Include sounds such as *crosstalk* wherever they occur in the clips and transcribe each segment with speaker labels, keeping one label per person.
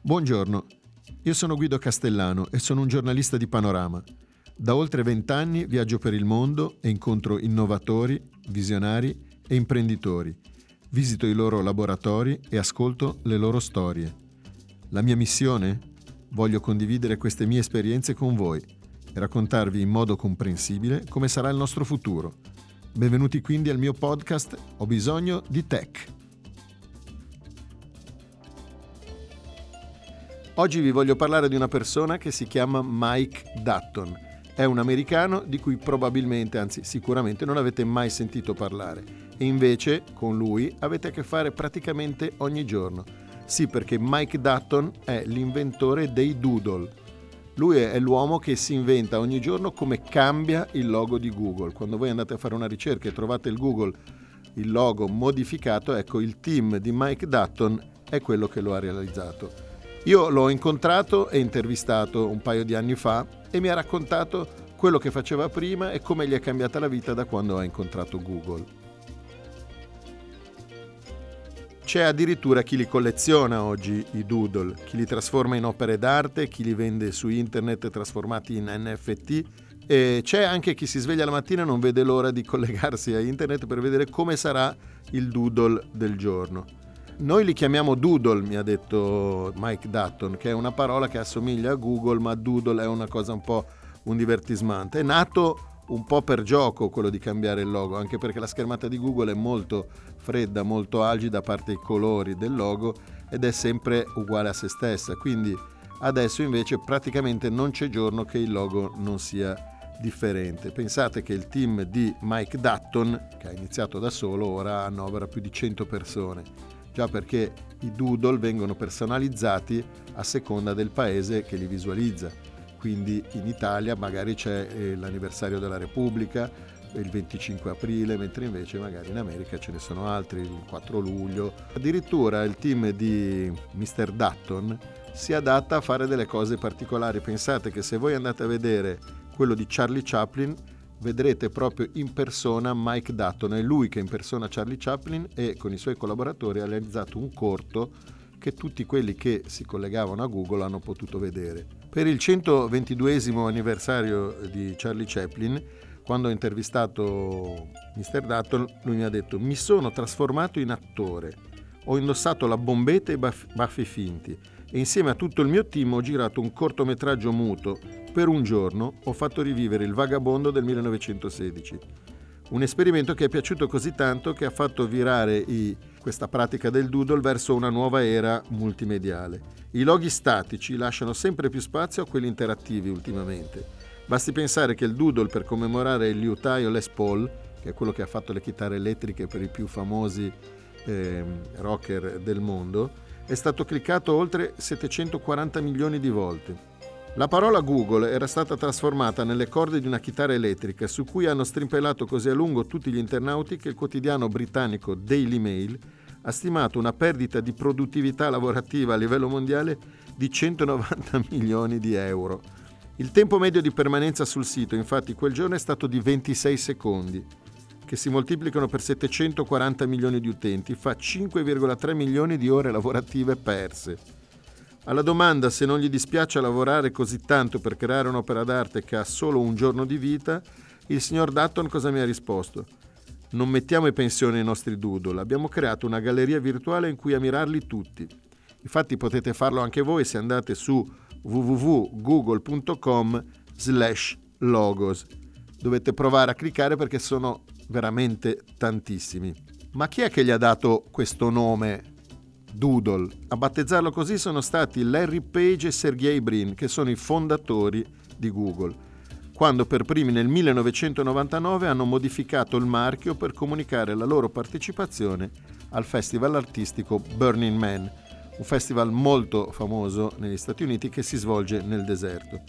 Speaker 1: Buongiorno, io sono Guido Castellano e sono un giornalista di Panorama. Da oltre vent'anni viaggio per il mondo e incontro innovatori, visionari e imprenditori. Visito i loro laboratori e ascolto le loro storie. La mia missione? Voglio condividere queste mie esperienze con voi e raccontarvi in modo comprensibile come sarà il nostro futuro. Benvenuti quindi al mio podcast Ho bisogno di tech. Oggi vi voglio parlare di una persona che si chiama Mike Dutton. È un americano di cui probabilmente, anzi sicuramente non avete mai sentito parlare e invece con lui avete a che fare praticamente ogni giorno. Sì, perché Mike Dutton è l'inventore dei doodle. Lui è l'uomo che si inventa ogni giorno come cambia il logo di Google. Quando voi andate a fare una ricerca e trovate il Google, il logo modificato, ecco il team di Mike Dutton è quello che lo ha realizzato. Io l'ho incontrato e intervistato un paio di anni fa e mi ha raccontato quello che faceva prima e come gli è cambiata la vita da quando ha incontrato Google. C'è addirittura chi li colleziona oggi, i doodle, chi li trasforma in opere d'arte, chi li vende su internet trasformati in NFT e c'è anche chi si sveglia la mattina e non vede l'ora di collegarsi a internet per vedere come sarà il doodle del giorno. Noi li chiamiamo doodle, mi ha detto Mike Dutton, che è una parola che assomiglia a Google, ma doodle è una cosa un po' un divertismante. È nato un po' per gioco quello di cambiare il logo, anche perché la schermata di Google è molto fredda, molto algida a parte i colori del logo ed è sempre uguale a se stessa. Quindi adesso invece praticamente non c'è giorno che il logo non sia differente. Pensate che il team di Mike Dutton, che ha iniziato da solo, ora annovera più di 100 persone già perché i doodle vengono personalizzati a seconda del paese che li visualizza. Quindi in Italia magari c'è eh, l'anniversario della Repubblica, il 25 aprile, mentre invece magari in America ce ne sono altri, il 4 luglio. Addirittura il team di Mr. Dutton si adatta a fare delle cose particolari. Pensate che se voi andate a vedere quello di Charlie Chaplin, vedrete proprio in persona Mike Dutton, è lui che in persona Charlie Chaplin e con i suoi collaboratori ha realizzato un corto che tutti quelli che si collegavano a Google hanno potuto vedere. Per il 122 anniversario di Charlie Chaplin, quando ho intervistato Mr. Dutton, lui mi ha detto mi sono trasformato in attore, ho indossato la bombetta e i baffi finti e insieme a tutto il mio team ho girato un cortometraggio muto. Per un giorno ho fatto rivivere il vagabondo del 1916. Un esperimento che è piaciuto così tanto che ha fatto virare i, questa pratica del doodle verso una nuova era multimediale. I loghi statici lasciano sempre più spazio a quelli interattivi ultimamente. Basti pensare che il doodle per commemorare il liutaio Les Paul, che è quello che ha fatto le chitarre elettriche per i più famosi eh, rocker del mondo, è stato cliccato oltre 740 milioni di volte. La parola Google era stata trasformata nelle corde di una chitarra elettrica su cui hanno strimpellato così a lungo tutti gli internauti che il quotidiano britannico Daily Mail ha stimato una perdita di produttività lavorativa a livello mondiale di 190 *laughs* milioni di euro. Il tempo medio di permanenza sul sito infatti quel giorno è stato di 26 secondi che si moltiplicano per 740 milioni di utenti, fa 5,3 milioni di ore lavorative perse. Alla domanda se non gli dispiace lavorare così tanto per creare un'opera d'arte che ha solo un giorno di vita, il signor Dutton cosa mi ha risposto? Non mettiamo in pensione i nostri doodle, abbiamo creato una galleria virtuale in cui ammirarli tutti. Infatti potete farlo anche voi se andate su www.google.com slash logos. Dovete provare a cliccare perché sono veramente tantissimi. Ma chi è che gli ha dato questo nome Doodle? A battezzarlo così sono stati Larry Page e Sergey Brin, che sono i fondatori di Google, quando per primi nel 1999 hanno modificato il marchio per comunicare la loro partecipazione al festival artistico Burning Man, un festival molto famoso negli Stati Uniti che si svolge nel deserto.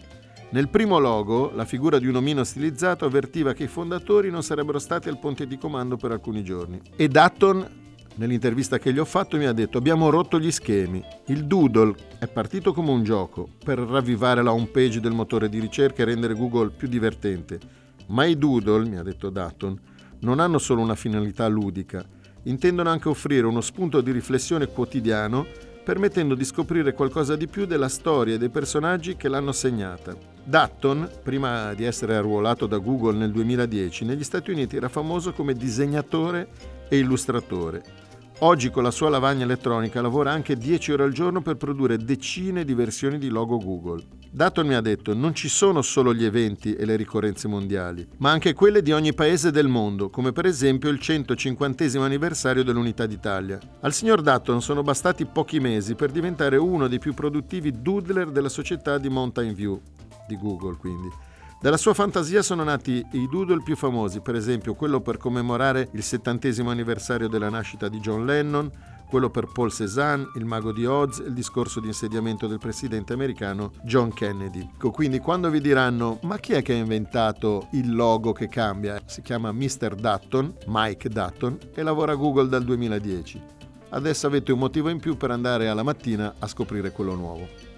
Speaker 1: Nel primo logo, la figura di un omino stilizzato avvertiva che i fondatori non sarebbero stati al ponte di comando per alcuni giorni. E Dutton, nell'intervista che gli ho fatto, mi ha detto abbiamo rotto gli schemi. Il Doodle è partito come un gioco per ravvivare la home page del motore di ricerca e rendere Google più divertente. Ma i Doodle, mi ha detto Dutton, non hanno solo una finalità ludica, intendono anche offrire uno spunto di riflessione quotidiano permettendo di scoprire qualcosa di più della storia e dei personaggi che l'hanno segnata. Dutton, prima di essere arruolato da Google nel 2010, negli Stati Uniti era famoso come disegnatore e illustratore. Oggi con la sua lavagna elettronica lavora anche 10 ore al giorno per produrre decine di versioni di logo Google. Dutton mi ha detto non ci sono solo gli eventi e le ricorrenze mondiali, ma anche quelle di ogni paese del mondo, come per esempio il 150 anniversario dell'Unità d'Italia. Al signor Dutton sono bastati pochi mesi per diventare uno dei più produttivi doodler della società di Mountain View, di Google quindi. Dalla sua fantasia sono nati i doodle più famosi, per esempio quello per commemorare il settantesimo anniversario della nascita di John Lennon, quello per Paul Cézanne, il mago di Oz e il discorso di insediamento del presidente americano John Kennedy. Ecco, quindi quando vi diranno ma chi è che ha inventato il logo che cambia? Si chiama Mr. Dutton, Mike Dutton, e lavora a Google dal 2010. Adesso avete un motivo in più per andare alla mattina a scoprire quello nuovo.